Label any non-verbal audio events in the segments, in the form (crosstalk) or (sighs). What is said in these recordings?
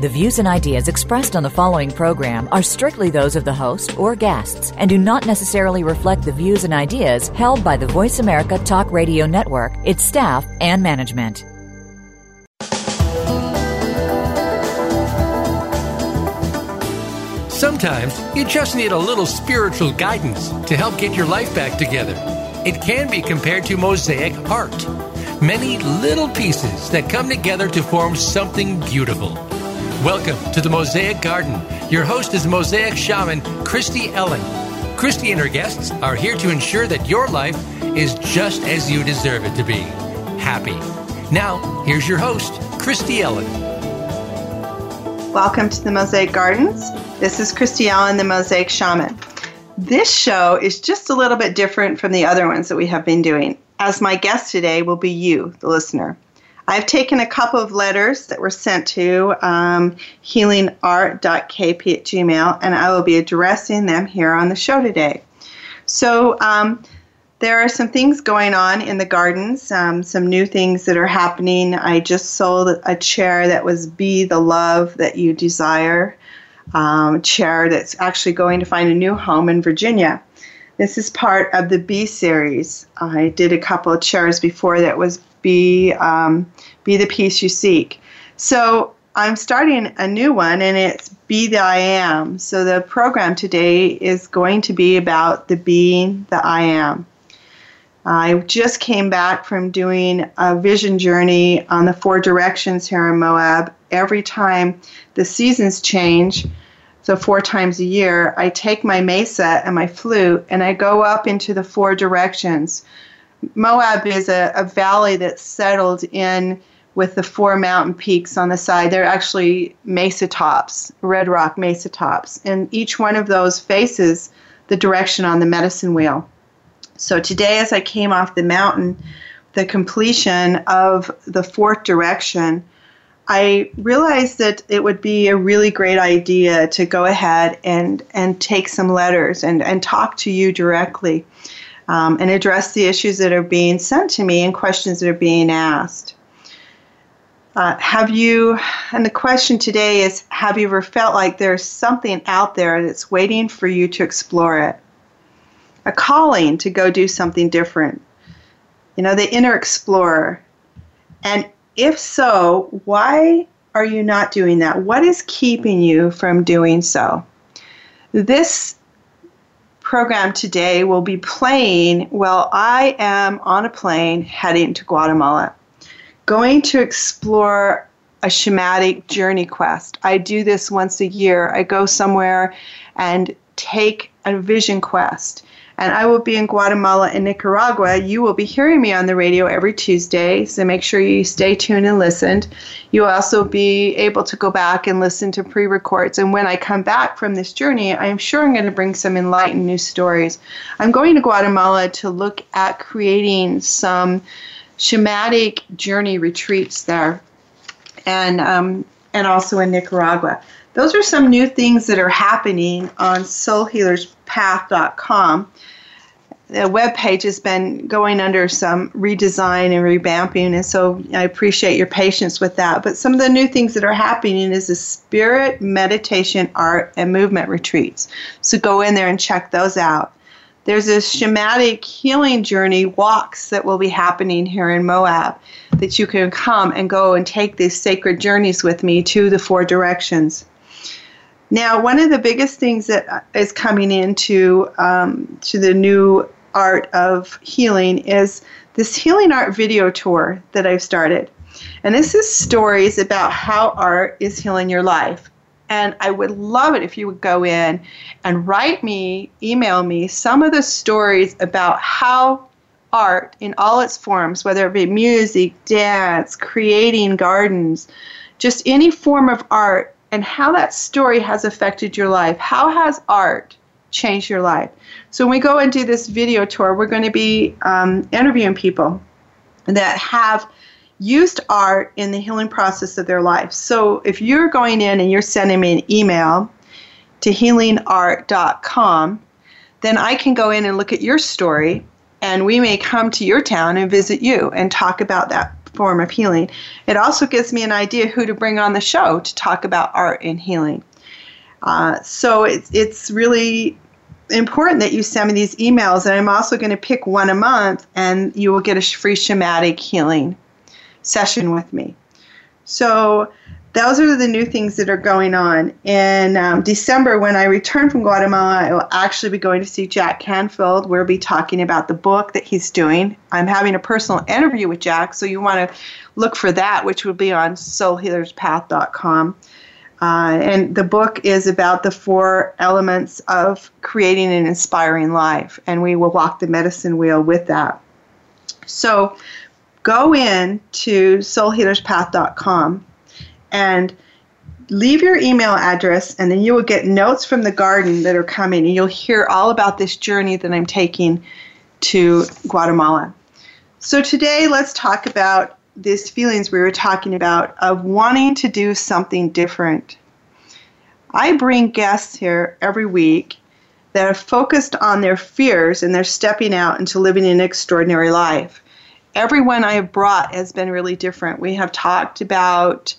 The views and ideas expressed on the following program are strictly those of the host or guests and do not necessarily reflect the views and ideas held by the Voice America Talk Radio Network, its staff, and management. Sometimes you just need a little spiritual guidance to help get your life back together. It can be compared to mosaic art many little pieces that come together to form something beautiful. Welcome to the Mosaic Garden. Your host is Mosaic Shaman Christy Ellen. Christy and her guests are here to ensure that your life is just as you deserve it to be happy. Now, here's your host, Christy Ellen. Welcome to the Mosaic Gardens. This is Christy Allen, the Mosaic Shaman. This show is just a little bit different from the other ones that we have been doing, as my guest today will be you, the listener. I've taken a couple of letters that were sent to um, healingart.kp at gmail, and I will be addressing them here on the show today. So, um, there are some things going on in the gardens, um, some new things that are happening. I just sold a chair that was Be the Love That You Desire um, chair that's actually going to find a new home in Virginia. This is part of the B series. I did a couple of chairs before that was Be, um, Be the Peace You Seek. So I'm starting a new one and it's Be the I Am. So the program today is going to be about the being the I Am. I just came back from doing a vision journey on the four directions here in Moab. Every time the seasons change, so four times a year, I take my mesa and my flute and I go up into the four directions. Moab is a, a valley that's settled in with the four mountain peaks on the side. They're actually mesa tops, red rock mesa tops, and each one of those faces the direction on the medicine wheel. So today, as I came off the mountain, the completion of the fourth direction, I realized that it would be a really great idea to go ahead and, and take some letters and, and talk to you directly um, and address the issues that are being sent to me and questions that are being asked. Uh, have you, and the question today is Have you ever felt like there's something out there that's waiting for you to explore it? a calling to go do something different. You know, the inner explorer. And if so, why are you not doing that? What is keeping you from doing so? This program today will be playing while I am on a plane heading to Guatemala, going to explore a shamanic journey quest. I do this once a year. I go somewhere and take a vision quest and I will be in Guatemala and Nicaragua. You will be hearing me on the radio every Tuesday, so make sure you stay tuned and listen. You'll also be able to go back and listen to pre records. And when I come back from this journey, I'm sure I'm going to bring some enlightened new stories. I'm going to Guatemala to look at creating some shamanic journey retreats there. And um, and also in Nicaragua. Those are some new things that are happening on soulhealerspath.com the web page has been going under some redesign and revamping, and so I appreciate your patience with that. But some of the new things that are happening is the spirit, meditation, art, and movement retreats. So go in there and check those out. There's a shamanic healing journey walks that will be happening here in Moab that you can come and go and take these sacred journeys with me to the four directions. Now, one of the biggest things that is coming into um, to the new art of healing is this healing art video tour that I've started. And this is stories about how art is healing your life. And I would love it if you would go in and write me, email me some of the stories about how art in all its forms, whether it be music, dance, creating gardens, just any form of art, and how that story has affected your life. How has art changed your life? So when we go and do this video tour, we're going to be um, interviewing people that have used art in the healing process of their life. So if you're going in and you're sending me an email to healingart.com, then I can go in and look at your story and we may come to your town and visit you and talk about that form of healing. It also gives me an idea who to bring on the show to talk about art and healing. Uh, so it's, it's really important that you send me these emails, and I'm also going to pick one a month, and you will get a free shamanic healing session with me. So those are the new things that are going on. In um, December, when I return from Guatemala, I will actually be going to see Jack Canfield. We'll be talking about the book that he's doing. I'm having a personal interview with Jack, so you want to look for that, which will be on soulhealerspath.com. Uh, and the book is about the four elements of creating an inspiring life, and we will walk the medicine wheel with that. So go in to soulhealerspath.com and leave your email address, and then you will get notes from the garden that are coming, and you'll hear all about this journey that I'm taking to Guatemala. So today, let's talk about these feelings we were talking about of wanting to do something different. I bring guests here every week that are focused on their fears and they're stepping out into living an extraordinary life. Everyone I have brought has been really different. We have talked about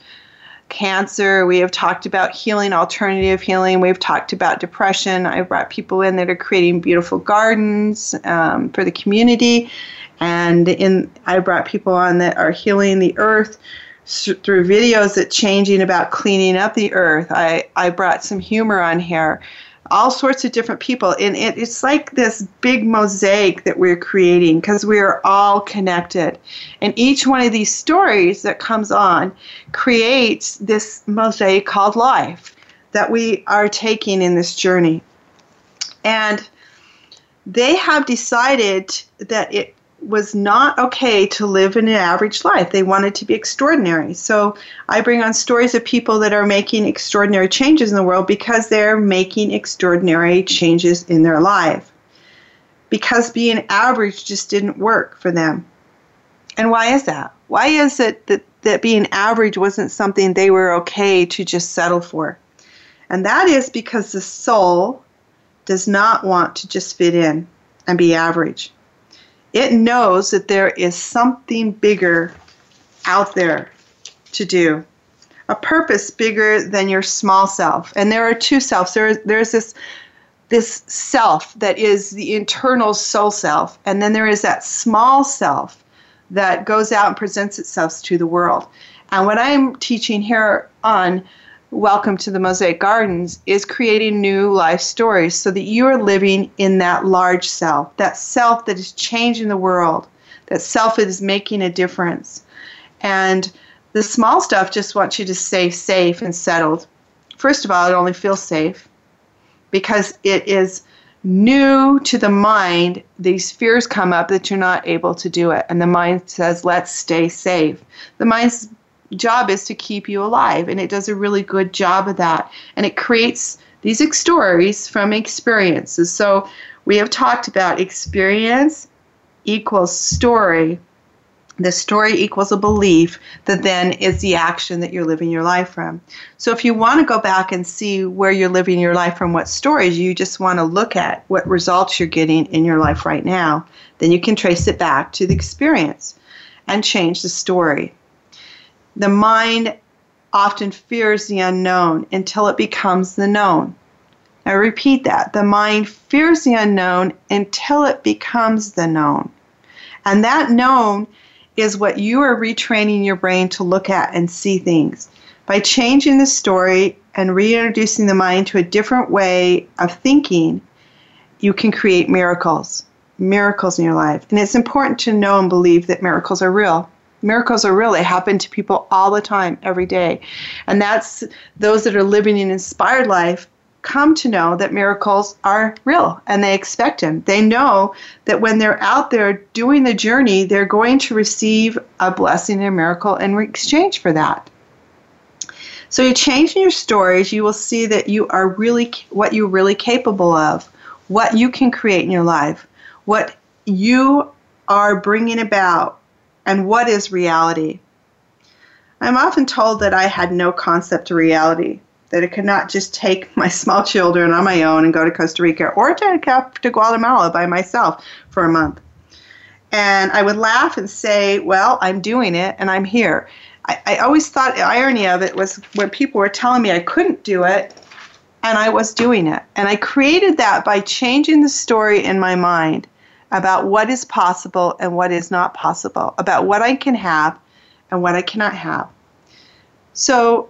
cancer, we have talked about healing, alternative healing, we've talked about depression. I've brought people in that are creating beautiful gardens um, for the community and in I brought people on that are healing the earth through videos that changing about cleaning up the earth. I, I brought some humor on here, all sorts of different people. And it, it's like this big mosaic that we're creating because we are all connected. And each one of these stories that comes on creates this mosaic called life that we are taking in this journey. And they have decided that it was not okay to live in an average life. They wanted to be extraordinary. So I bring on stories of people that are making extraordinary changes in the world because they're making extraordinary changes in their life. Because being average just didn't work for them. And why is that? Why is it that, that being average wasn't something they were okay to just settle for? And that is because the soul does not want to just fit in and be average it knows that there is something bigger out there to do, a purpose bigger than your small self. And there are two selves. There, there's this this self that is the internal soul self, and then there is that small self that goes out and presents itself to the world. And what I'm teaching here on Welcome to the Mosaic Gardens is creating new life stories so that you are living in that large self, that self that is changing the world, that self that is making a difference. And the small stuff just wants you to stay safe and settled. First of all, it only feels safe because it is new to the mind. These fears come up that you're not able to do it. And the mind says, let's stay safe. The mind's job is to keep you alive, and it does a really good job of that. And it creates these stories from experiences. So we have talked about experience equals story. The story equals a belief that then is the action that you're living your life from. So if you want to go back and see where you're living your life from, what stories, you just want to look at what results you're getting in your life right now, then you can trace it back to the experience and change the story. The mind often fears the unknown until it becomes the known. I repeat that. The mind fears the unknown until it becomes the known. And that known is what you are retraining your brain to look at and see things. By changing the story and reintroducing the mind to a different way of thinking, you can create miracles. Miracles in your life. And it's important to know and believe that miracles are real miracles are real. They happen to people all the time, every day. And that's those that are living an inspired life come to know that miracles are real and they expect them. They know that when they're out there doing the journey, they're going to receive a blessing and a miracle in exchange for that. So you change in your stories, you will see that you are really what you're really capable of, what you can create in your life, what you are bringing about and what is reality. I'm often told that I had no concept of reality, that I could not just take (laughs) my small children on my own and go to Costa Rica or to, Guatemala by myself for a month. And I would laugh and say, Well, I'm doing it and I'm here. I, I always thought the irony of it was when people were telling me I couldn't do it, and I was doing it. And I created that by changing the story in my mind about what is possible and what is not possible, about what I can have and what I cannot have. So,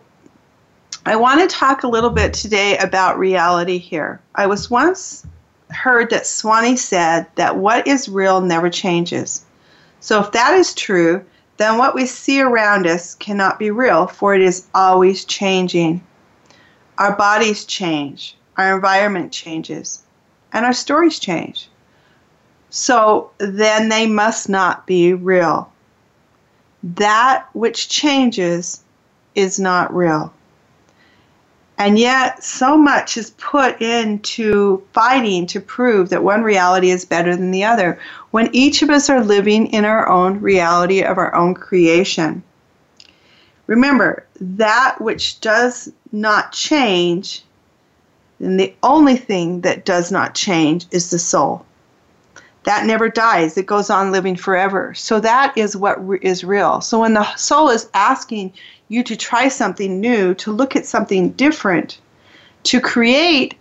I want to talk a little bit today about reality here. I was once heard that Swami said that what is real never changes. So, if that is true, then what we see around us cannot be real, for it is always changing. Our bodies change, our environment changes, and our stories change. So then they must not be real. That which changes is not real. And yet, so much is put into fighting to prove that one reality is better than the other, when each of us are living in our own reality of our own creation. Remember, that which does not change, then the only thing that does not change is the soul. That never dies, it goes on living forever. So that is what is real. So when the soul is asking you to try something new, to look at something different, to create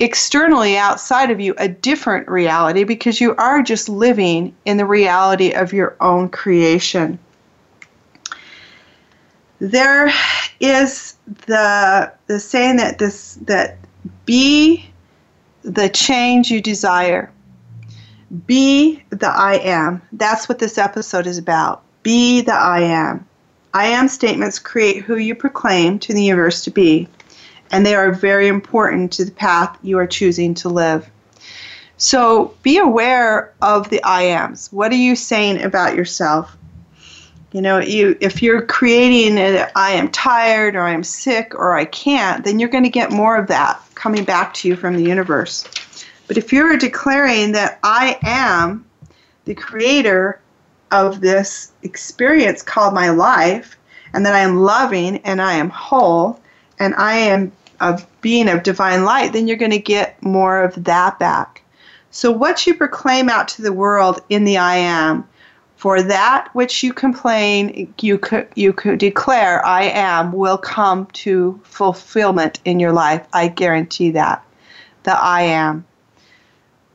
externally outside of you a different reality because you are just living in the reality of your own creation. There is the the saying that this that be the change you desire. Be the I am. That's what this episode is about. Be the I am. I am statements create who you proclaim to the universe to be, and they are very important to the path you are choosing to live. So be aware of the I ams. What are you saying about yourself? You know, you if you're creating a, I am tired or I'm sick or I can't, then you're going to get more of that coming back to you from the universe. But if you're declaring that I am the creator of this experience called my life, and that I am loving and I am whole and I am a being of divine light, then you're going to get more of that back. So, what you proclaim out to the world in the I am, for that which you complain, you you could declare, I am, will come to fulfillment in your life. I guarantee that. The I am.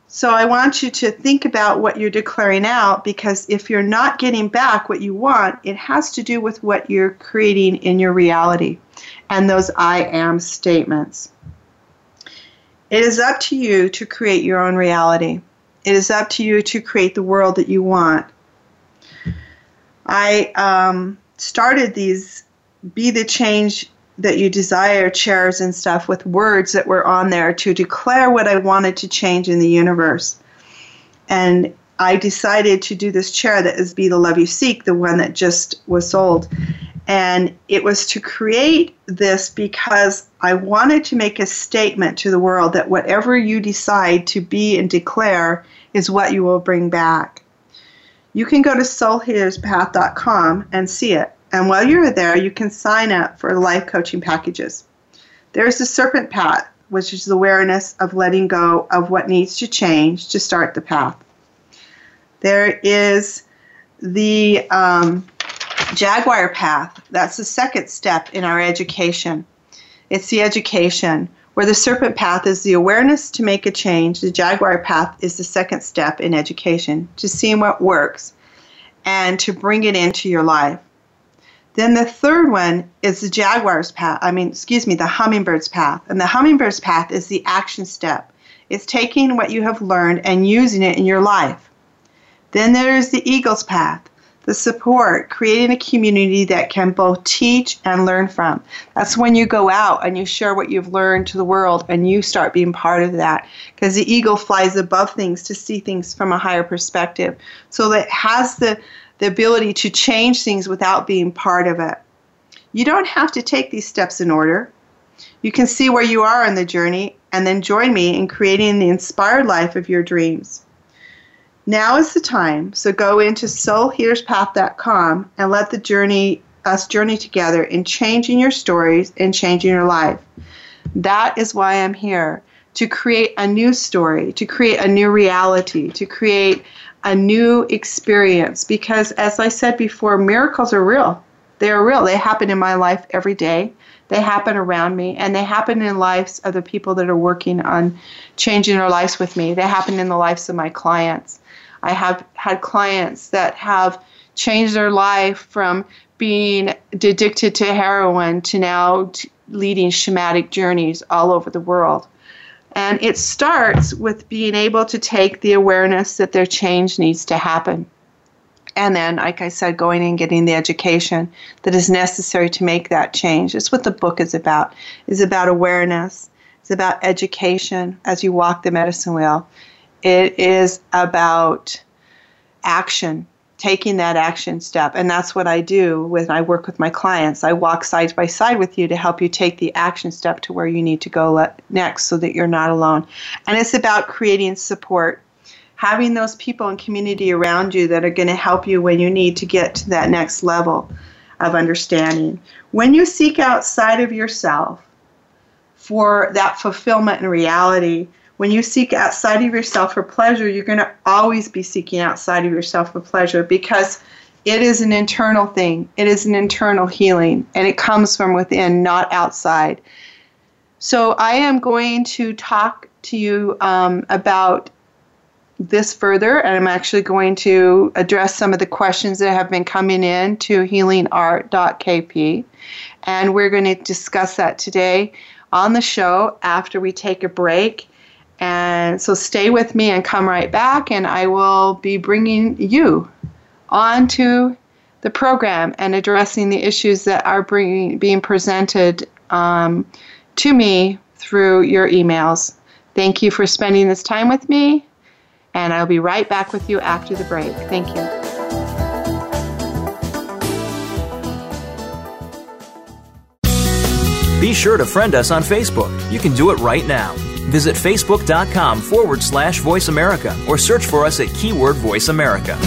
So I want you to think about what you're declaring out because if you're not getting back what you want, it has to do with what you're creating in your reality and those I am statements. It is up to you to create your own reality. It is up to you to create the world that you want. I um, started these Be the Change that you desire chairs and stuff with words that were on there to declare what I wanted to change in the universe. And I decided to do this chair that is Be the Love You Seek, the one that just was sold. And it was to create this because I wanted to make a statement to the world that whatever you decide to be and declare is what you will bring back. You can go to soulhealerspath.com and see it. And while you're there, you can sign up for life coaching packages. There's the serpent path, which is the awareness of letting go of what needs to change to start the path. There is the um, jaguar path. That's the second step in our education. It's the education where the serpent path is the awareness to make a change. The jaguar path is the second step in education to see what works and to bring it into your life. Then the third one is the jaguar's path. I mean, excuse me, the hummingbird's path. And the hummingbird's path is the action step. It's taking what you have learned and using it in your life. Then there is the eagle's path, the support, creating a community that can both teach and learn from. That's when you go out and you share what you've learned to the world and you start being part of that. Because the eagle flies above things to see things from a higher perspective. So it has the the ability to change things without being part of it. You don't have to take these steps in order. You can see where you are on the journey and then join me in creating the inspired life of your dreams. Now is the time, so go into soulhealerspath.com and let the journey us journey together in changing your stories and changing your life. That is why I'm here to create a new story, to create a new reality, to create a new experience. Because, as I said before, miracles are real. They are real. They happen in my life every day. They happen around me, and they happen in lives of the people that are working on changing their lives with me. They happen in the lives of my clients. I have had clients that have changed their life from being addicted to heroin to now leading shamanic journeys all over the world. And it starts with being able to take the awareness that their change needs to happen. And then, like I said, going and getting the education that is necessary to make that change. It's what the book is about. It's about awareness. It's about education as you walk the medicine wheel. It is about action taking that action step. And that's what I do when I work with my clients. I walk side by side with you to help you take the action step to where you need to go next so that you're not alone. And it's about creating support. Having those people and community around you that are going to help you when you need to get to that next level of understanding. When you seek outside of yourself for that fulfillment and reality, when you seek outside of yourself for pleasure, you're going to always be seeking outside of yourself for pleasure because it is an internal thing. It is an internal healing, and it comes from within, not outside. So, I am going to talk to you um, about this further, and I'm actually going to address some of the questions that have been coming in to healingart.kp. And we're going to discuss that today on the show after we take a break. And so stay with me and come right back, and I will be bringing you onto the program and addressing the issues that are bringing, being presented um, to me through your emails. Thank you for spending this time with me, and I'll be right back with you after the break. Thank you. Be sure to friend us on Facebook. You can do it right now. Visit facebook.com forward slash voice America or search for us at keyword voice America.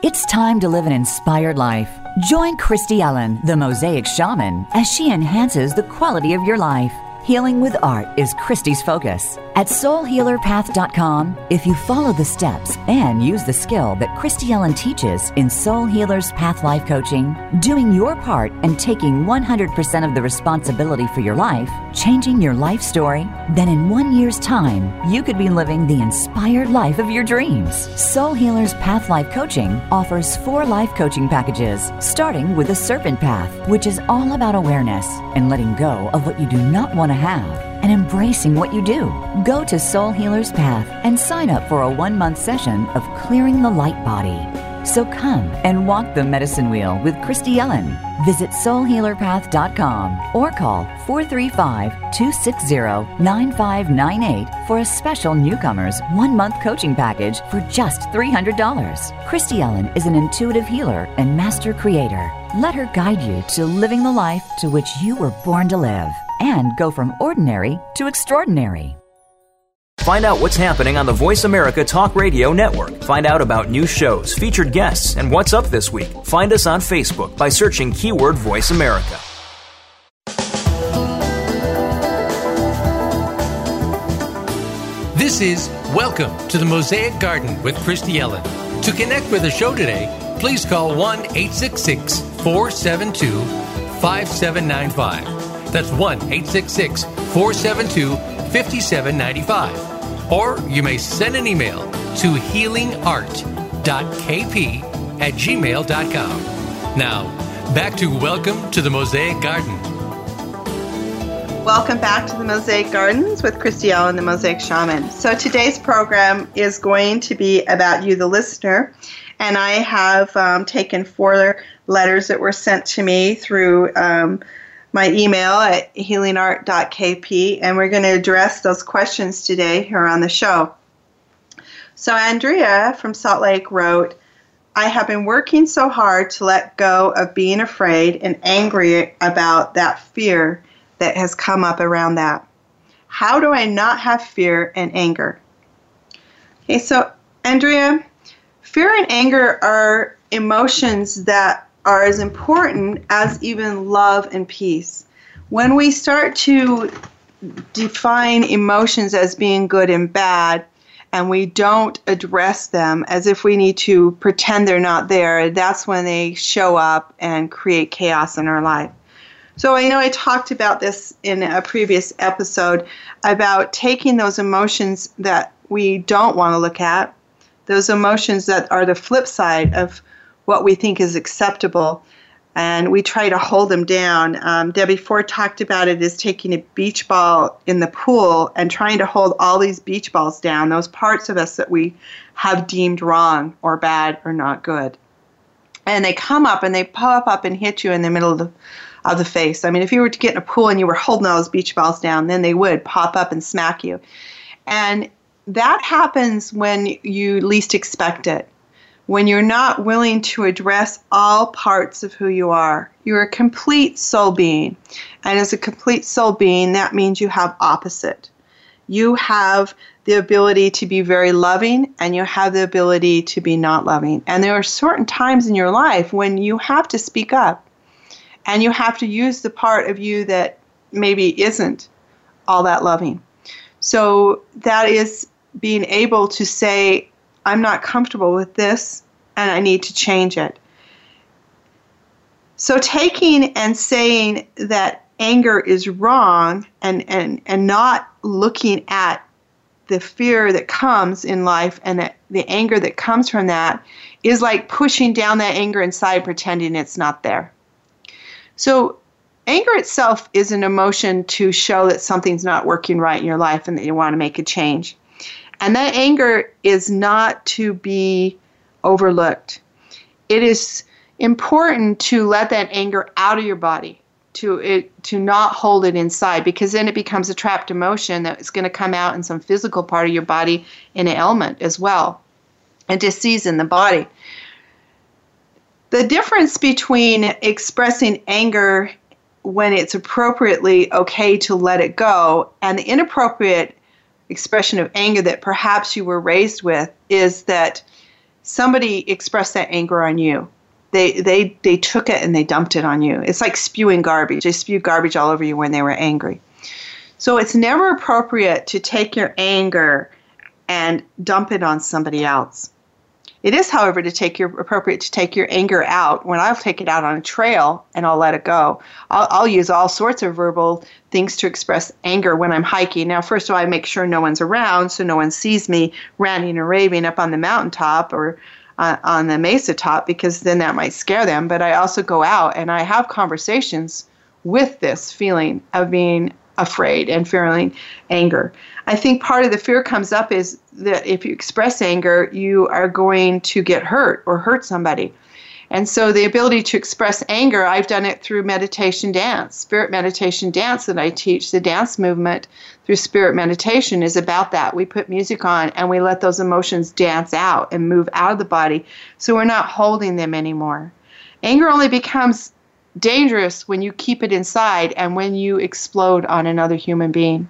It's time to live an inspired life. Join Christy Allen, the Mosaic Shaman, as she enhances the quality of your life. Healing with art is Christy's focus. At soulhealerpath.com, if you follow the steps and use the skill that Christy Ellen teaches in Soul Healer's Path Life Coaching, doing your part and taking 100% of the responsibility for your life, changing your life story, then in one year's time, you could be living the inspired life of your dreams. Soul Healer's Path Life Coaching offers four life coaching packages, starting with the Serpent Path, which is all about awareness and letting go of what you do not want to have and embracing what you do. Go to Soul Healer's Path and sign up for a one month session of Clearing the Light Body. So come and walk the medicine wheel with Christy Ellen. Visit soulhealerpath.com or call 435 260 9598 for a special newcomers one month coaching package for just $300. Christy Ellen is an intuitive healer and master creator. Let her guide you to living the life to which you were born to live and go from ordinary to extraordinary. Find out what's happening on the Voice America Talk Radio Network. Find out about new shows, featured guests, and what's up this week. Find us on Facebook by searching keyword Voice America. This is Welcome to the Mosaic Garden with Christy Ellen. To connect with the show today, please call 1 866 472 5795. That's 1 866 472 5795. Or you may send an email to healingart.kp at gmail.com. Now, back to Welcome to the Mosaic Garden. Welcome back to the Mosaic Gardens with Christy Ellen, the Mosaic Shaman. So today's program is going to be about you, the listener, and I have um, taken four letters that were sent to me through um, my email at healingart.kp, and we're going to address those questions today here on the show. So Andrea from Salt Lake wrote, I have been working so hard to let go of being afraid and angry about that fear that has come up around that. How do I not have fear and anger? Okay, so Andrea, fear and anger are emotions that are as important as even love and peace. When we start to define emotions as being good and bad, and we don't address them as if we need to pretend they're not there, that's when they show up and create chaos in our life. So I know I talked about this in a previous episode about taking those emotions that we don't want to look at, those emotions that are the flip side of what we think is acceptable, and we try to hold them down. Um, Debbie Ford talked about it as taking a beach ball in the pool and trying to hold all these beach balls down, those parts of us that we have deemed wrong or bad or not good. And they come up and they pop up and hit you in the middle of the, of the face. I mean, if you were to get in a pool and you were holding all those beach balls down, then they would pop up and smack you. And that happens when you least expect it when you're not willing to address all parts of who you are. You're a complete soul being. And as a complete soul being, that means you have opposite. You have the ability to be very loving and you have the ability to be not loving. And there are certain times in your life when you have to speak up and you have to use the part of you that maybe isn't all that loving. So that is being able to say, I'm not comfortable with this and I need to change it. So taking and saying that anger is wrong and, and, and not looking at the fear that comes in life and that the anger that comes from that is like pushing down that anger inside pretending it's not there. So anger itself is an emotion to show that something's not working right in your life and that you want to make a change. And that anger is not to be overlooked. It is important to let that anger out of your body, to it to not hold it inside because then it becomes a trapped emotion that's going to come out in some physical part of your body in an ailment as well. A disease in the body. The difference between expressing anger when it's appropriately okay to let it go and the inappropriate expression of anger that perhaps you were raised with is that somebody expressed that anger on you. They, they, they took it and they dumped it on you. It's like spewing garbage. They spewed garbage all over you when they were angry. So it's never appropriate to take your anger and dump it on somebody else. It is, however, to take your appropriate to take your anger out when I'll take it out on a trail and I'll let it go. I'll, I'll use all sorts of verbal things to express anger when I'm hiking. Now, first of all, I make sure no one's around so no one sees me ranting and raving up on the mountaintop or uh, on the mesa top because then that might scare them. But I also go out and I have conversations with this feeling of being afraid and feeling anger. I think part of the fear comes up is that if you express anger, you are going to get hurt or hurt somebody. And so the ability to express anger, I've done it through meditation dance. Spirit meditation dance that I teach, the dance movement through spirit meditation is about that. We put music on and we let those emotions dance out and move out of the body so we're not holding them anymore. Anger only becomes dangerous when you keep it inside and when you explode on another human being.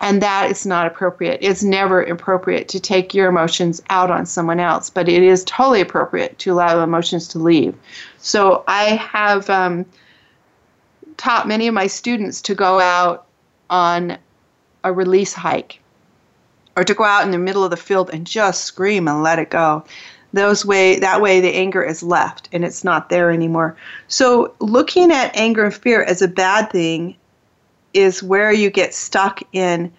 And that is not appropriate. It's never appropriate to take your emotions out on someone else, but it is totally appropriate to allow emotions to leave. So I have um, taught many of my students to go out on a release hike or to go out in the middle of the field and just scream and let it go those way that way the anger is left and it's not there anymore. So looking at anger and fear as a bad thing is where you get stuck in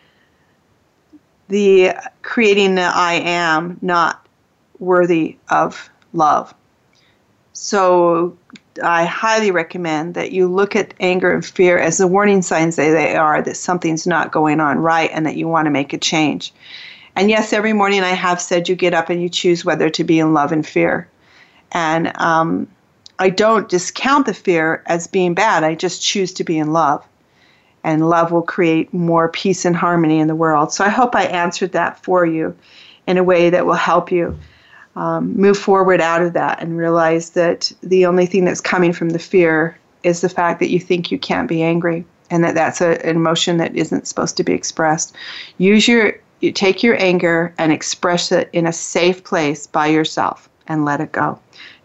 the creating the i am not worthy of love. So i highly recommend that you look at anger and fear as the warning signs that they are that something's not going on right and that you want to make a change and yes, every morning I have said you get up and you choose whether to be in love and fear. And um, I don't discount the fear as being bad. I just choose to be in love. And love will create more peace and harmony in the world. So I hope I answered that for you in a way that will help you um, move forward out of that and realize that the only thing that's coming from the fear is the fact that you think you can't be angry and that that's a, an emotion that isn't supposed to be expressed. Use your you take your anger and express it in a safe place by yourself and let it go.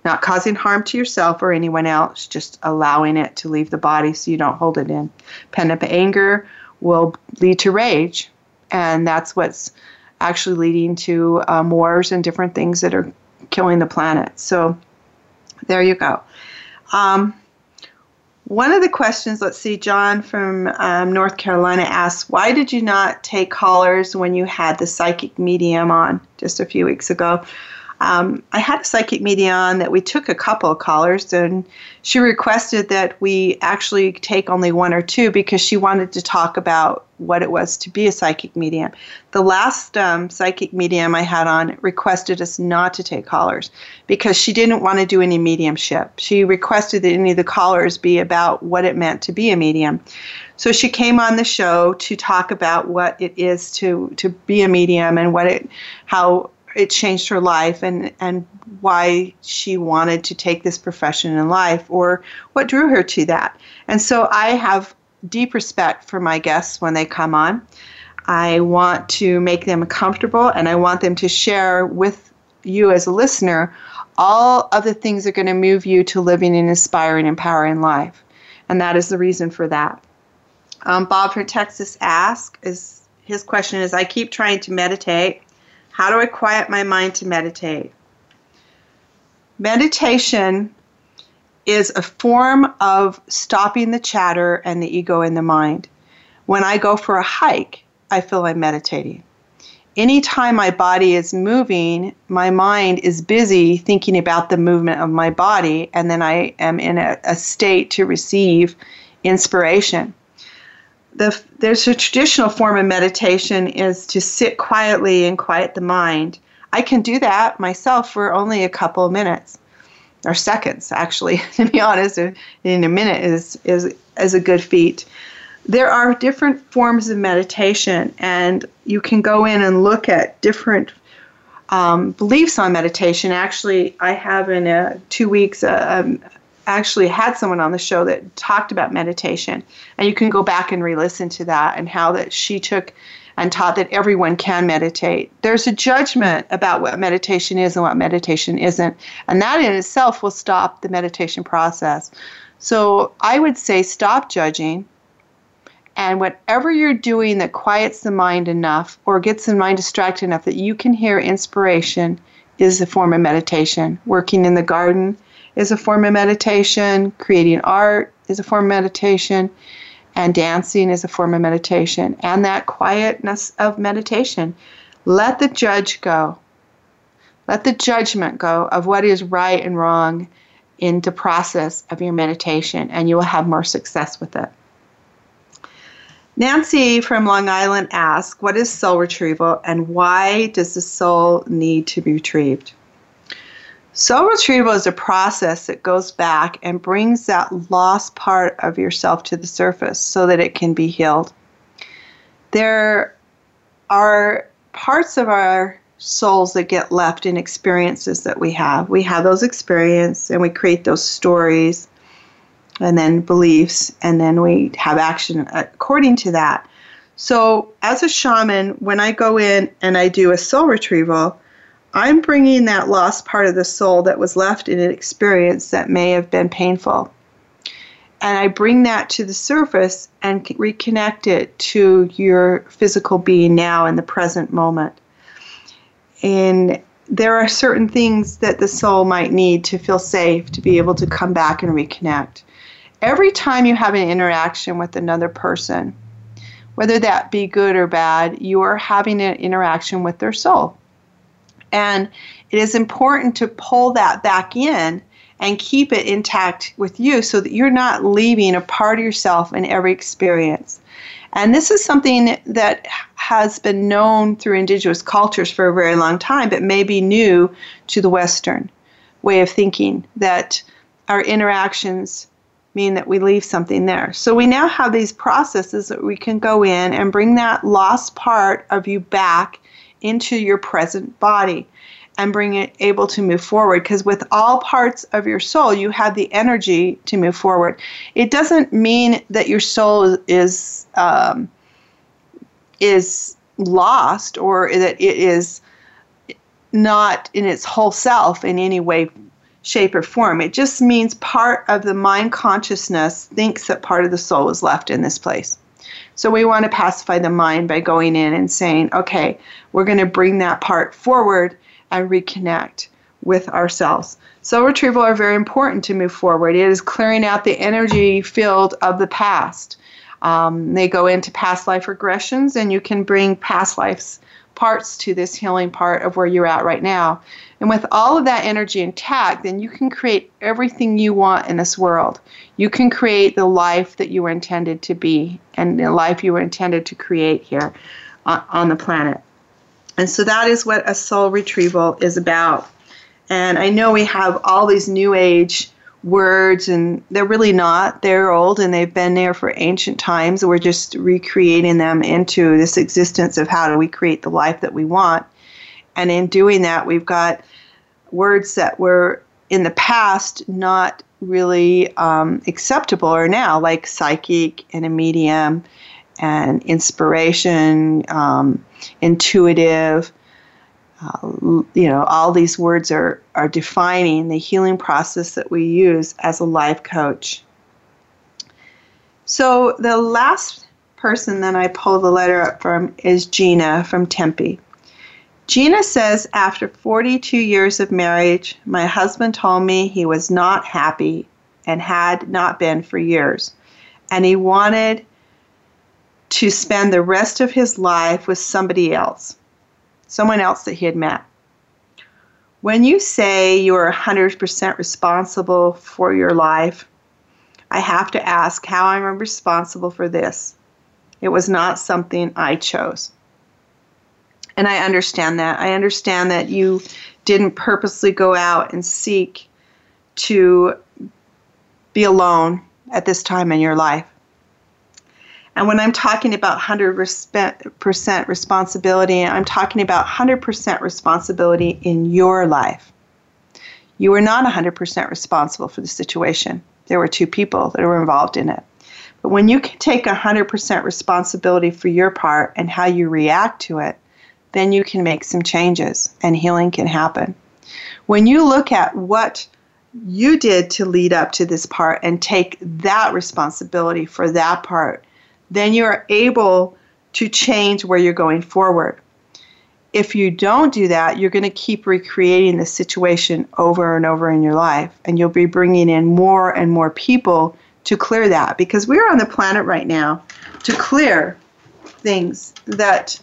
not causing harm to yourself or anyone else, just allowing it to leave the body so you don't hold it in. Pent up anger will lead to rage, and that's what's actually leading to um, wars and different things that are killing the planet. So there you go. Um, one of the questions, let's see, John from um, North Carolina asks, Why did you not take callers when you had the psychic medium on just a few weeks ago? Um, I had a psychic medium on that we took a couple of callers, and she requested that we actually take only one or two because she wanted to talk about what it was to be a psychic medium. The last um, psychic medium I had on requested us not to take callers because she didn't want to do any mediumship. She requested that any of the callers be about what it meant to be a medium. So she came on the show to talk about what it is to to be a medium and what it how it changed her life and and why she wanted to take this profession in life or what drew her to that. And so I have deep respect for my guests when they come on. I want to make them comfortable and I want them to share with you as a listener all of the things that are going to move you to living an inspiring, empowering life. And that is the reason for that. Um, Bob from Texas asks, is his question is I keep trying to meditate. How do I quiet my mind to meditate? Meditation is a form of stopping the chatter and the ego in the mind. When I go for a hike, I feel I'm meditating. Anytime my body is moving, my mind is busy thinking about the movement of my body, and then I am in a, a state to receive inspiration. The, there's a traditional form of meditation is to sit quietly and quiet the mind. I can do that myself for only a couple of minutes or seconds actually (laughs) to be honest in a minute is is is a good feat there are different forms of meditation and you can go in and look at different um, beliefs on meditation actually i have in uh, two weeks uh, um, actually had someone on the show that talked about meditation and you can go back and re-listen to that and how that she took and taught that everyone can meditate. There's a judgment about what meditation is and what meditation isn't, and that in itself will stop the meditation process. So I would say stop judging. And whatever you're doing that quiets the mind enough or gets the mind distracted enough that you can hear inspiration is a form of meditation. Working in the garden is a form of meditation. Creating art is a form of meditation. And dancing is a form of meditation. And that quietness of meditation. Let the judge go. Let the judgment go of what is right and wrong into process of your meditation and you will have more success with it. Nancy from long island asks what is soul retrieval and why does the soul need to be retrieved Soul retrieval is a process that goes back and brings that lost part of yourself to the surface so that it can be healed. There are parts of our souls that get left in experiences that we have. We have those experiences and we create those stories and then beliefs, and then we have action according to that. So, as a shaman, when I go in and I do a soul retrieval, I'm bringing that lost part of the soul that was left in an experience that may have been painful. And I bring that to the surface and reconnect it to your physical being now in the present moment. And there are certain things that the soul might need to feel safe to be able to come back and reconnect. Every time you have an interaction with another person, whether that be good or bad, you are having an interaction with their soul. And it is important to pull that back in and keep it intact with you so that you're not leaving a part of yourself in every experience. And this is something that has been known through indigenous cultures for a very long time, but may be new to the Western way of thinking that our interactions mean that we leave something there. So we now have these processes that we can go in and bring that lost part of you back into your present body and bring it able to move forward because with all parts of your soul you have the energy to move forward it doesn't mean that your soul is um, is lost or that it is not in its whole self in any way shape, or form. It just means part of the mind consciousness thinks that part of the soul is left in this place. So we want to pacify the mind by going in and saying, okay, we're going to bring that part forward and reconnect with ourselves. Soul retrieval are very important to move forward. It is clearing out the energy field of the past. Um, they go into past life regressions, and you can bring past life's parts to this healing part of where you're at right now. And with all of that energy intact, then you can create everything you want in this world. You can create the life that you were intended to be and the life you were intended to create here on the planet. And so that is what a soul retrieval is about. And I know we have all these new age words, and they're really not. They're old and they've been there for ancient times. We're just recreating them into this existence of how do we create the life that we want. And in doing that, we've got words that were in the past not really um, acceptable or now, like psychic and a medium and inspiration, um, intuitive uh, you know, all these words are, are defining the healing process that we use as a life coach. So the last person that I pull the letter up from is Gina from Tempe. Gina says, after 42 years of marriage, my husband told me he was not happy and had not been for years. And he wanted to spend the rest of his life with somebody else someone else that he had met. When you say you're 100% responsible for your life, I have to ask how I'm responsible for this. It was not something I chose. And I understand that. I understand that you didn't purposely go out and seek to be alone at this time in your life. And when I'm talking about 100% responsibility, I'm talking about 100% responsibility in your life. You were not 100% responsible for the situation. There were two people that were involved in it. But when you can take 100% responsibility for your part and how you react to it, then you can make some changes and healing can happen. When you look at what you did to lead up to this part and take that responsibility for that part, then you're able to change where you're going forward. If you don't do that, you're going to keep recreating the situation over and over in your life, and you'll be bringing in more and more people to clear that because we're on the planet right now to clear things that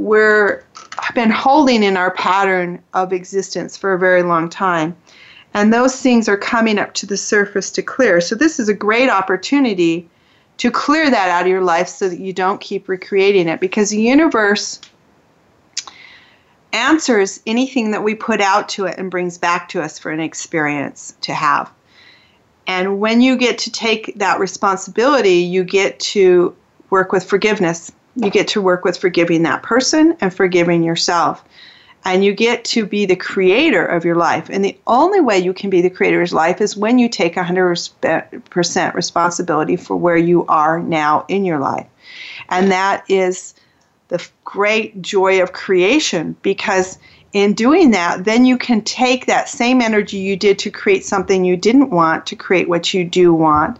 we're been holding in our pattern of existence for a very long time. And those things are coming up to the surface to clear. So this is a great opportunity to clear that out of your life so that you don't keep recreating it because the universe answers anything that we put out to it and brings back to us for an experience to have. And when you get to take that responsibility, you get to work with forgiveness. You get to work with forgiving that person and forgiving yourself and you get to be the creator of your life. And the only way you can be the creator of life is when you take 100% responsibility for where you are now in your life. And that is the great joy of creation because in doing that, then you can take that same energy you did to create something you didn't want to create what you do want.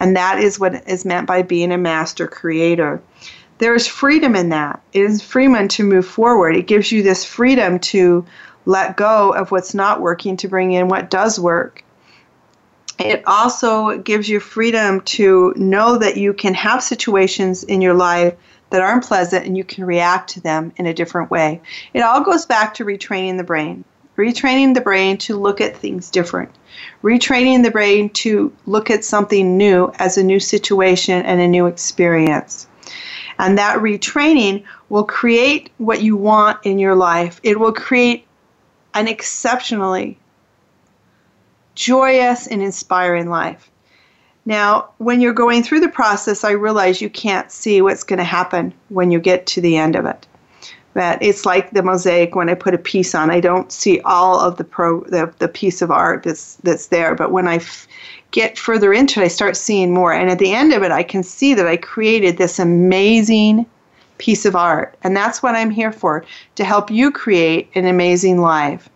And that is what is meant by being a master creator there is freedom in that. It is freedom to move forward. It gives you this freedom to let go of what's not working to bring in what does work. It also gives you freedom to know that you can have situations in your life that aren't pleasant and you can react to them in a different way. It all goes back to retraining the brain. Retraining the brain to look at things different. Retraining the brain to look at something new as a new situation and a new experience. And that retraining will create what you want in your life. It will create an exceptionally joyous and inspiring life. Now, when you're going through the process, I realize you can't see what's going to happen when you get to the end of it. That it's like the mosaic when I put a piece on, I don't see all of the pro the, the piece of art that's that's there, but when I f- get further into it, I start seeing more. And at the end of it, I can see that I created this amazing piece of art. And that's what I'm here for to help you create an amazing life,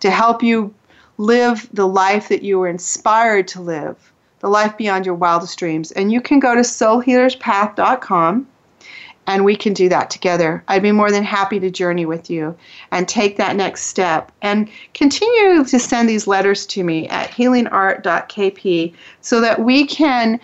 to help you live the life that you were inspired to live, the life beyond your wildest dreams. And you can go to soulhealerspath.com and we can do that together. I'd be more than happy to journey with you and take that next step and continue to send these letters to me at healingart.kp so that we can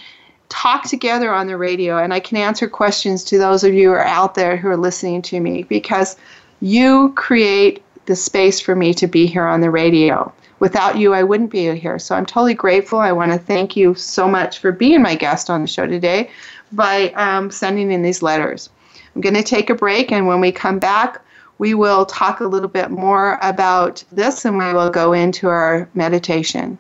talk together on the radio and I can answer questions to those of you who are out there who are listening to me because you create the space for me to be here on the radio. Without you, I wouldn't be here. So I'm totally grateful. I want to thank you so much for being my guest on the show today by um, sending in these letters. I'm going to take a break, and when we come back, we will talk a little bit more about this and we will go into our meditation.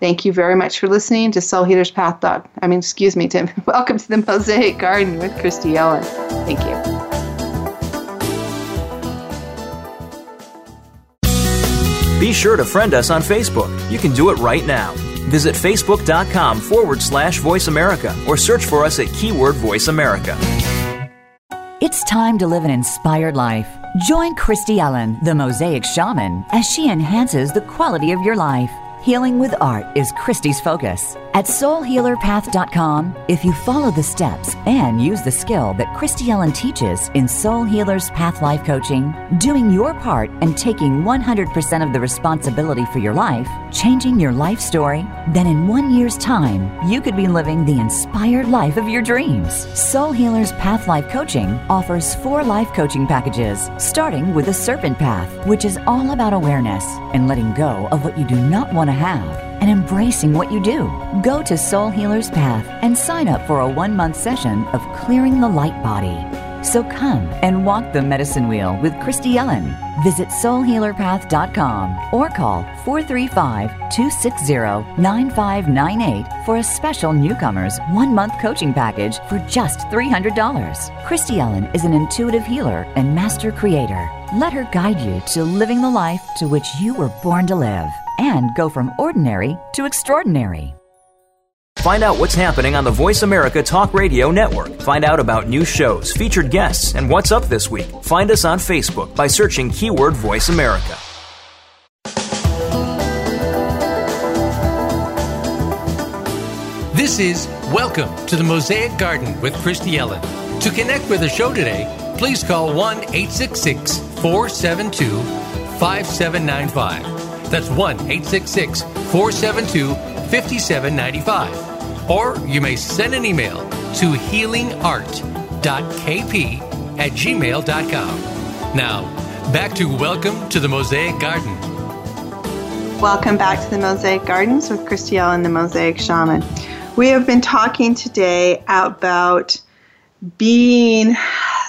Thank you very much for listening to Soul Healers Path. Dog. I mean, excuse me, Tim. (laughs) Welcome to the Mosaic Garden with Christy Ellen. Thank you. Be sure to friend us on Facebook. You can do it right now. Visit facebook.com forward slash voice America or search for us at keyword voice America. It's time to live an inspired life. Join Christy Allen, the Mosaic Shaman, as she enhances the quality of your life. Healing with art is Christy's focus. At soulhealerpath.com, if you follow the steps and use the skill that Christy Ellen teaches in Soul Healers Path Life Coaching, doing your part and taking 100% of the responsibility for your life, changing your life story, then in one year's time, you could be living the inspired life of your dreams. Soul Healers Path Life Coaching offers four life coaching packages, starting with the Serpent Path, which is all about awareness and letting go of what you do not want to have and embracing what you do. Go to Soul Healer's Path and sign up for a one month session of Clearing the Light Body. So come and walk the medicine wheel with Christy Ellen. Visit soulhealerpath.com or call 435 260 9598 for a special newcomers one month coaching package for just $300. Christy Ellen is an intuitive healer and master creator. Let her guide you to living the life to which you were born to live and go from ordinary to extraordinary. Find out what's happening on the Voice America Talk Radio Network. Find out about new shows, featured guests, and what's up this week. Find us on Facebook by searching keyword Voice America. This is Welcome to the Mosaic Garden with Christy Ellen. To connect with the show today, please call 1 866 472 5795. That's 1 866 472 5795. Or you may send an email to healingart.kp at gmail.com. Now, back to Welcome to the Mosaic Garden. Welcome back to the Mosaic Gardens with Christy and the Mosaic Shaman. We have been talking today about being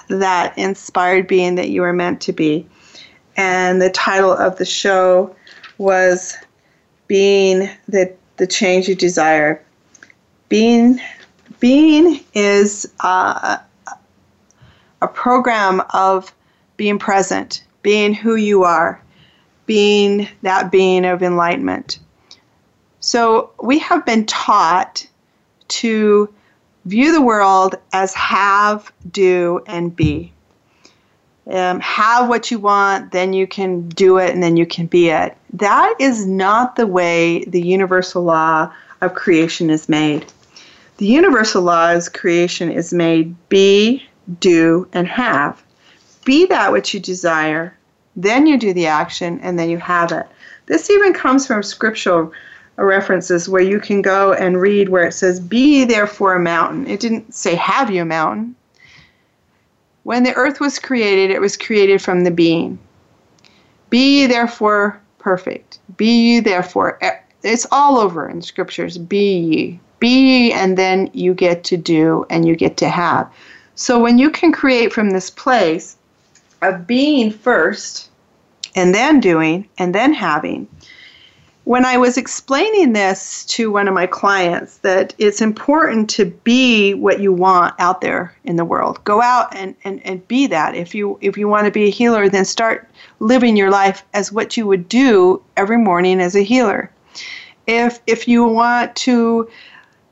that inspired being that you are meant to be. And the title of the show was Being the, the Change You Desire. Being, being is uh, a program of being present, being who you are, being that being of enlightenment. So we have been taught to view the world as have, do, and be. Um, have what you want, then you can do it, and then you can be it. That is not the way the universal law of creation is made. The universal law of creation is made be, do, and have. Be that which you desire, then you do the action, and then you have it. This even comes from scriptural references where you can go and read where it says, Be therefore a mountain. It didn't say, Have you a mountain. When the earth was created, it was created from the being. Be ye therefore perfect. Be ye therefore. It's all over in scriptures. Be ye. Be ye, and then you get to do and you get to have. So when you can create from this place of being first, and then doing, and then having, when I was explaining this to one of my clients, that it's important to be what you want out there in the world. Go out and, and, and be that. If you if you want to be a healer, then start living your life as what you would do every morning as a healer. If if you want to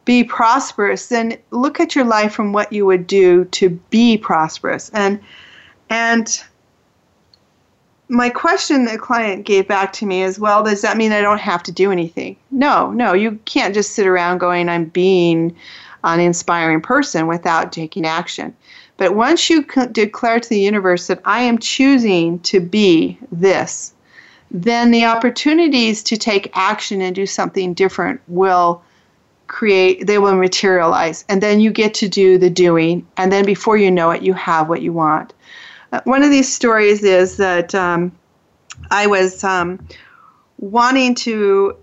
be prosperous, then look at your life from what you would do to be prosperous. And and my question the client gave back to me is well, does that mean I don't have to do anything? No, no, you can't just sit around going, I'm being an inspiring person without taking action. But once you declare to the universe that I am choosing to be this, then the opportunities to take action and do something different will create, they will materialize. And then you get to do the doing. And then before you know it, you have what you want. Uh, one of these stories is that um, I was um, wanting to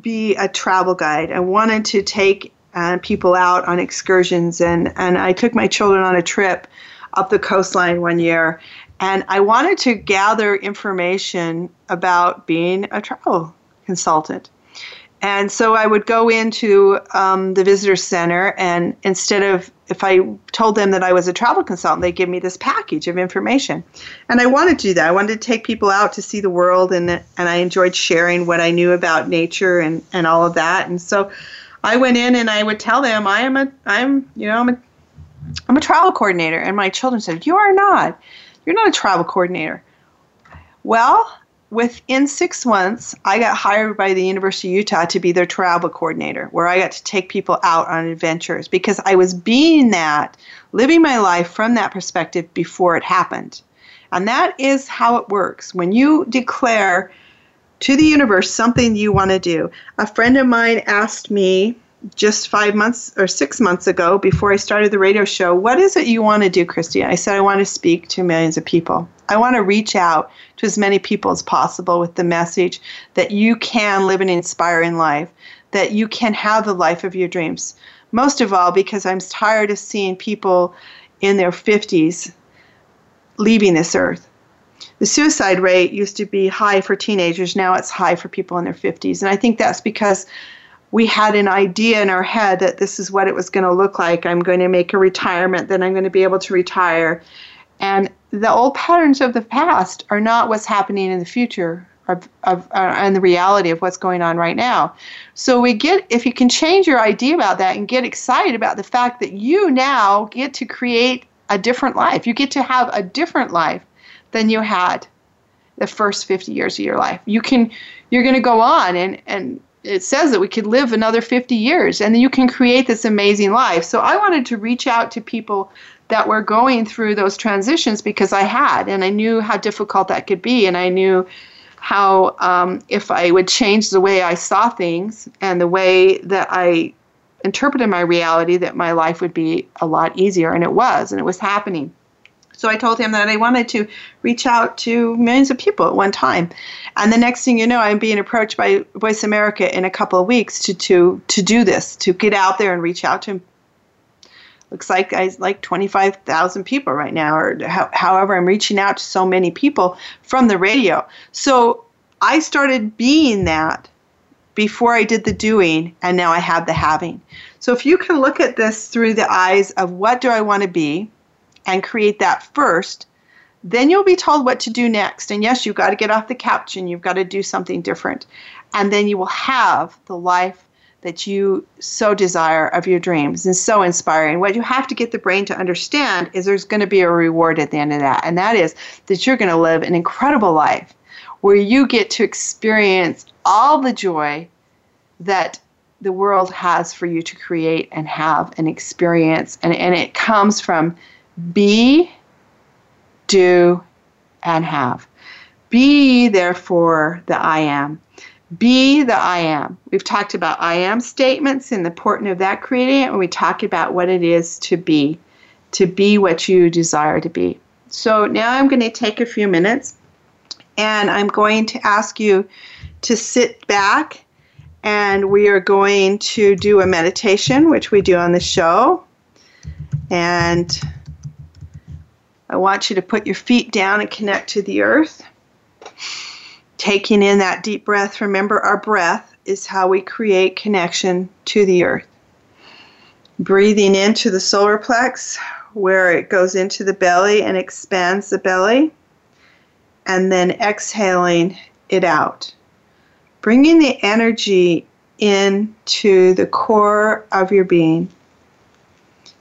be a travel guide. I wanted to take uh, people out on excursions, and, and I took my children on a trip up the coastline one year. And I wanted to gather information about being a travel consultant. And so I would go into um, the visitor center, and instead of if I told them that I was a travel consultant, they'd give me this package of information. And I wanted to do that. I wanted to take people out to see the world, and and I enjoyed sharing what I knew about nature and and all of that. And so I went in and I would tell them I am a I'm you know I'm a I'm a travel coordinator. And my children said, You are not. You're not a travel coordinator. Well, within six months, I got hired by the University of Utah to be their travel coordinator, where I got to take people out on adventures because I was being that, living my life from that perspective before it happened. And that is how it works. When you declare to the universe something you want to do, a friend of mine asked me just five months or six months ago before I started the radio show, What is it you want to do, Christy? I said, I want to speak to millions of people. I want to reach out to as many people as possible with the message that you can live an inspiring life, that you can have the life of your dreams. Most of all, because I'm tired of seeing people in their 50s leaving this earth. The suicide rate used to be high for teenagers, now it's high for people in their 50s. And I think that's because we had an idea in our head that this is what it was going to look like. I'm going to make a retirement, then I'm going to be able to retire. And the old patterns of the past are not what's happening in the future of, of uh, and the reality of what's going on right now. So we get if you can change your idea about that and get excited about the fact that you now get to create a different life. You get to have a different life than you had the first 50 years of your life. You can you're going to go on and and it says that we could live another 50 years and then you can create this amazing life. So I wanted to reach out to people that were going through those transitions because I had, and I knew how difficult that could be, and I knew how um, if I would change the way I saw things and the way that I interpreted my reality, that my life would be a lot easier, and it was, and it was happening. So I told him that I wanted to reach out to millions of people at one time. And the next thing you know, I'm being approached by Voice America in a couple of weeks to to to do this, to get out there and reach out to looks like I like 25,000 people right now, or ho- however, I'm reaching out to so many people from the radio. So I started being that before I did the doing, and now I have the having. So if you can look at this through the eyes of what do I want to be and create that first, then you'll be told what to do next. And yes, you've got to get off the couch and you've got to do something different. And then you will have the life that you so desire of your dreams and so inspiring. What you have to get the brain to understand is there's going to be a reward at the end of that, and that is that you're going to live an incredible life where you get to experience all the joy that the world has for you to create and have and experience. And, and it comes from be, do, and have. Be, therefore, the I am. Be the I am. We've talked about I am statements and the importance of that creating and we talk about what it is to be, to be what you desire to be. So now I'm going to take a few minutes and I'm going to ask you to sit back and we are going to do a meditation, which we do on the show. And I want you to put your feet down and connect to the earth. Taking in that deep breath, remember our breath is how we create connection to the earth. Breathing into the solar plex, where it goes into the belly and expands the belly, and then exhaling it out. Bringing the energy into the core of your being.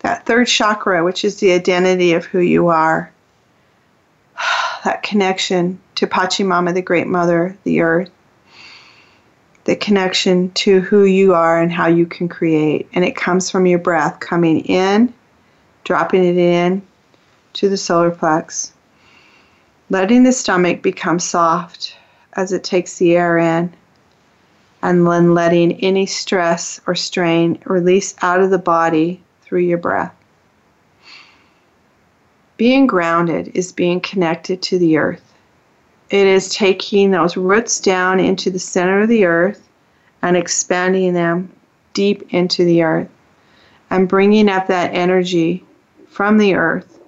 That third chakra, which is the identity of who you are. (sighs) That connection to Pachamama, the Great Mother, the Earth, the connection to who you are and how you can create. And it comes from your breath coming in, dropping it in to the solar plex, letting the stomach become soft as it takes the air in, and then letting any stress or strain release out of the body through your breath. Being grounded is being connected to the earth. It is taking those roots down into the center of the earth and expanding them deep into the earth and bringing up that energy from the earth,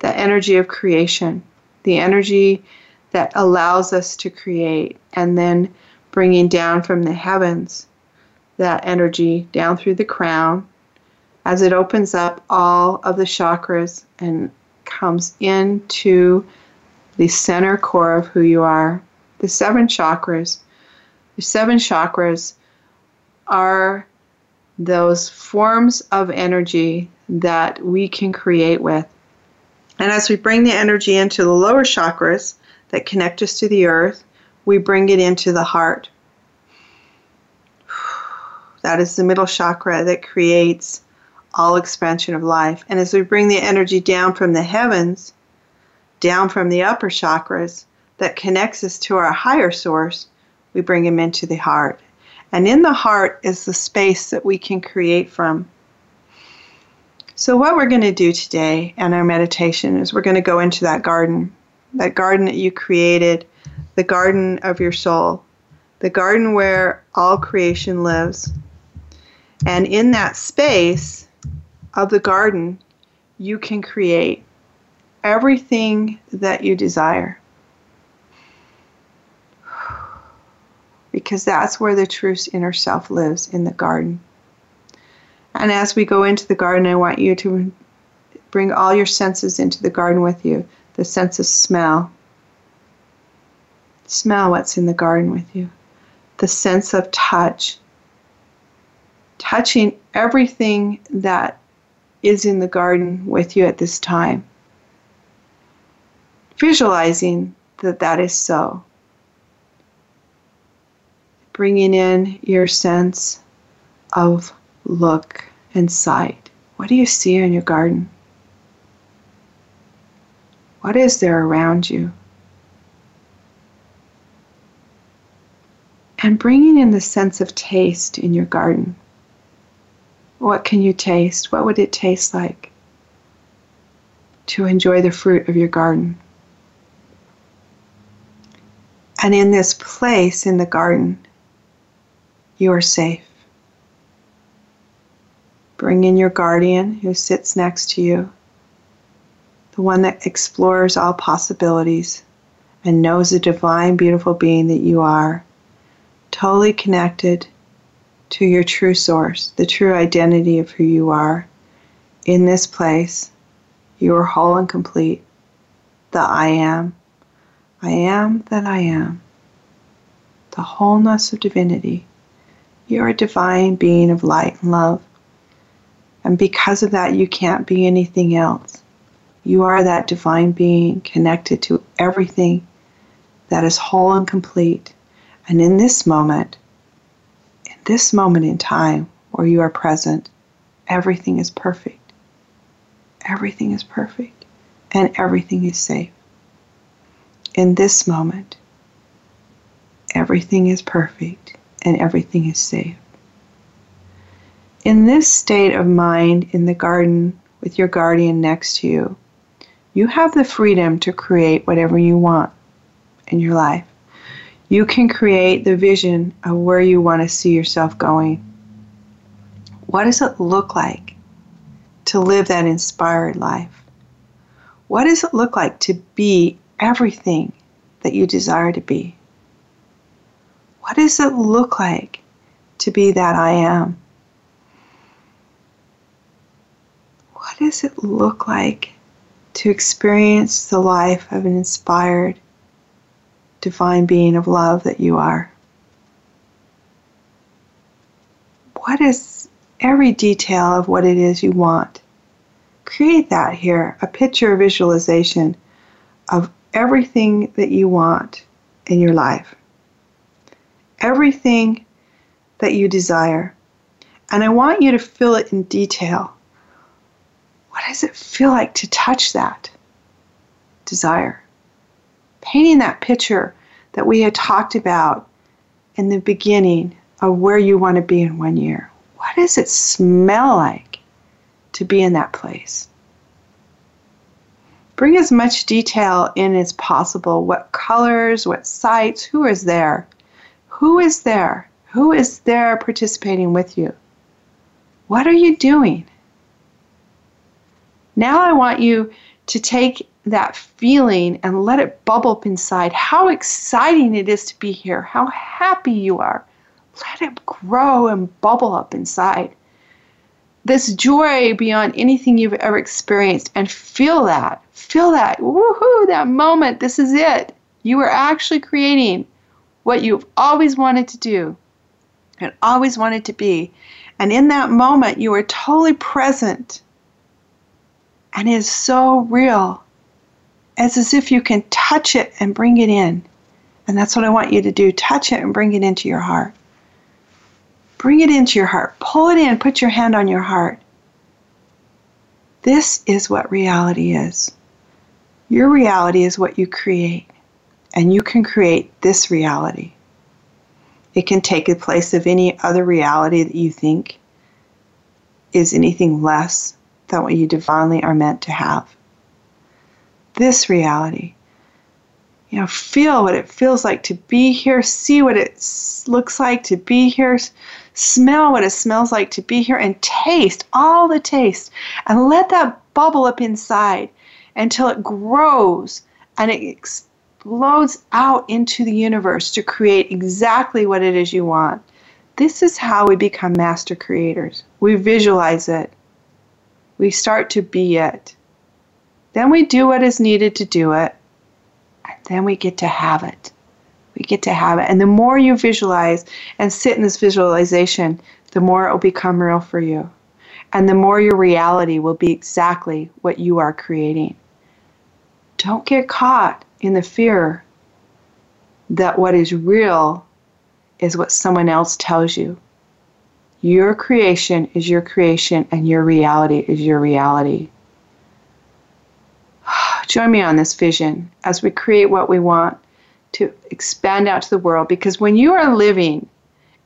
the energy of creation, the energy that allows us to create, and then bringing down from the heavens that energy down through the crown as it opens up all of the chakras and comes into the center core of who you are. The seven chakras. The seven chakras are those forms of energy that we can create with. And as we bring the energy into the lower chakras that connect us to the earth, we bring it into the heart. (sighs) That is the middle chakra that creates all expansion of life. And as we bring the energy down from the heavens, down from the upper chakras that connects us to our higher source, we bring them into the heart. And in the heart is the space that we can create from. So, what we're going to do today in our meditation is we're going to go into that garden, that garden that you created, the garden of your soul, the garden where all creation lives. And in that space, of the garden, you can create everything that you desire. Because that's where the true inner self lives in the garden. And as we go into the garden, I want you to bring all your senses into the garden with you the sense of smell. Smell what's in the garden with you. The sense of touch. Touching everything that is in the garden with you at this time. Visualizing that that is so. Bringing in your sense of look and sight. What do you see in your garden? What is there around you? And bringing in the sense of taste in your garden. What can you taste? What would it taste like to enjoy the fruit of your garden? And in this place in the garden, you are safe. Bring in your guardian who sits next to you, the one that explores all possibilities and knows the divine, beautiful being that you are, totally connected to your true source, the true identity of who you are. In this place, you are whole and complete. The I am. I am that I am. The wholeness of divinity. You're a divine being of light and love. And because of that, you can't be anything else. You are that divine being connected to everything that is whole and complete. And in this moment, this moment in time where you are present, everything is perfect. Everything is perfect and everything is safe. In this moment, everything is perfect and everything is safe. In this state of mind in the garden with your guardian next to you, you have the freedom to create whatever you want in your life you can create the vision of where you want to see yourself going. What does it look like to live that inspired life? What does it look like to be everything that you desire to be? What does it look like to be that I am? What does it look like to experience the life of an inspired, divine being of love that you are. What is every detail of what it is you want? Create that here, a picture visualization of everything that you want in your life, everything that you desire. And I want you to feel it in detail. What does it feel like to touch that desire? Painting that picture that we had talked about in the beginning of where you want to be in one year. What does it smell like to be in that place? Bring as much detail in as possible. What colors, what sights, who is there? Who is there? Who is there participating with you? What are you doing? Now I want you to take that feeling and let it bubble up inside. How exciting it is to be here. How happy you are. Let it grow and bubble up inside. This joy beyond anything you've ever experienced, and feel that. Feel that. Woohoo, that moment. This is it. You are actually creating what you've always wanted to do and always wanted to be. And in that moment, you are totally present. And is so real. It's as if you can touch it and bring it in. And that's what I want you to do touch it and bring it into your heart. Bring it into your heart. Pull it in. Put your hand on your heart. This is what reality is. Your reality is what you create, and you can create this reality. It can take the place of any other reality that you think is anything less than what you divinely are meant to have. This reality you know, feel what it feels like to be here, see what it looks like to be here, smell what it smells like to be here, and taste all the taste. And let that bubble up inside until it grows and it explodes out into the universe to create exactly what it is you want. This is how we become master creators. We visualize it, we start to be it. Then we do what is needed to do it then we get to have it. We get to have it. And the more you visualize and sit in this visualization, the more it will become real for you. And the more your reality will be exactly what you are creating. Don't get caught in the fear that what is real is what someone else tells you. Your creation is your creation, and your reality is your reality. (sighs) Join me on this vision as we create what we want to expand out to the world because when you are living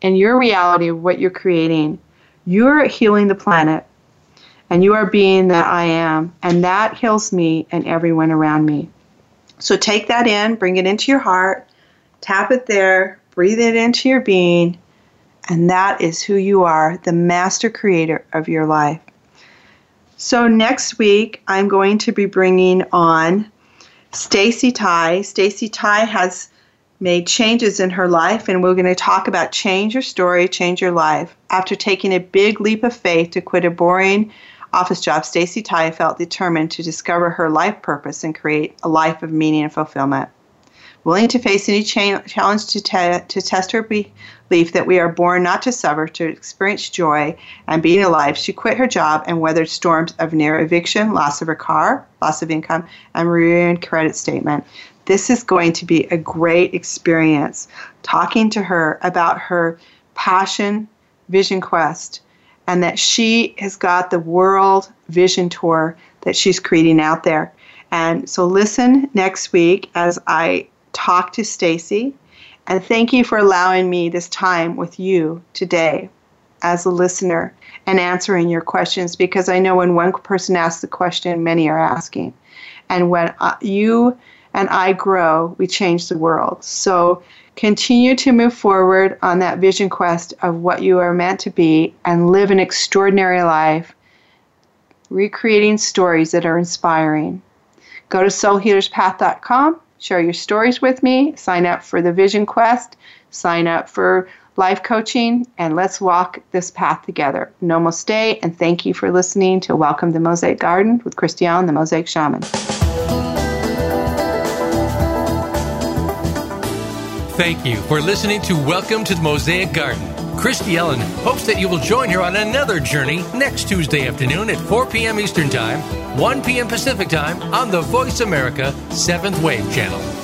in your reality of what you're creating, you're healing the planet and you are being that I am, and that heals me and everyone around me. So take that in, bring it into your heart, tap it there, breathe it into your being, and that is who you are, the master creator of your life. So next week I'm going to be bringing on Stacy Ty. Stacy Ty has made changes in her life and we're going to talk about change your story, change your life. After taking a big leap of faith to quit a boring office job, Stacy Ty felt determined to discover her life purpose and create a life of meaning and fulfillment. Willing to face any cha- challenge to, te- to test her belief that we are born not to suffer, to experience joy and being alive, she quit her job and weathered storms of near eviction, loss of her car, loss of income, and ruined credit statement. This is going to be a great experience talking to her about her passion, vision quest, and that she has got the world vision tour that she's creating out there. And so listen next week as I talk to Stacy. And thank you for allowing me this time with you today as a listener and answering your questions because I know when one person asks the question, many are asking. And when uh, you and I grow, we change the world. So continue to move forward on that vision quest of what you are meant to be and live an extraordinary life, recreating stories that are inspiring. Go to soulhealerspath.com share your stories with me, sign up for the Vision Quest, sign up for life coaching, and let's walk this path together. Namaste, and thank you for listening to Welcome to Mosaic Garden with Christy Ellen, the Mosaic Shaman. Thank you for listening to Welcome to the Mosaic Garden Christy Ellen hopes that you will join her on another journey next Tuesday afternoon at 4 p.m. Eastern Time, 1 p.m. Pacific Time on the Voice America 7th Wave channel.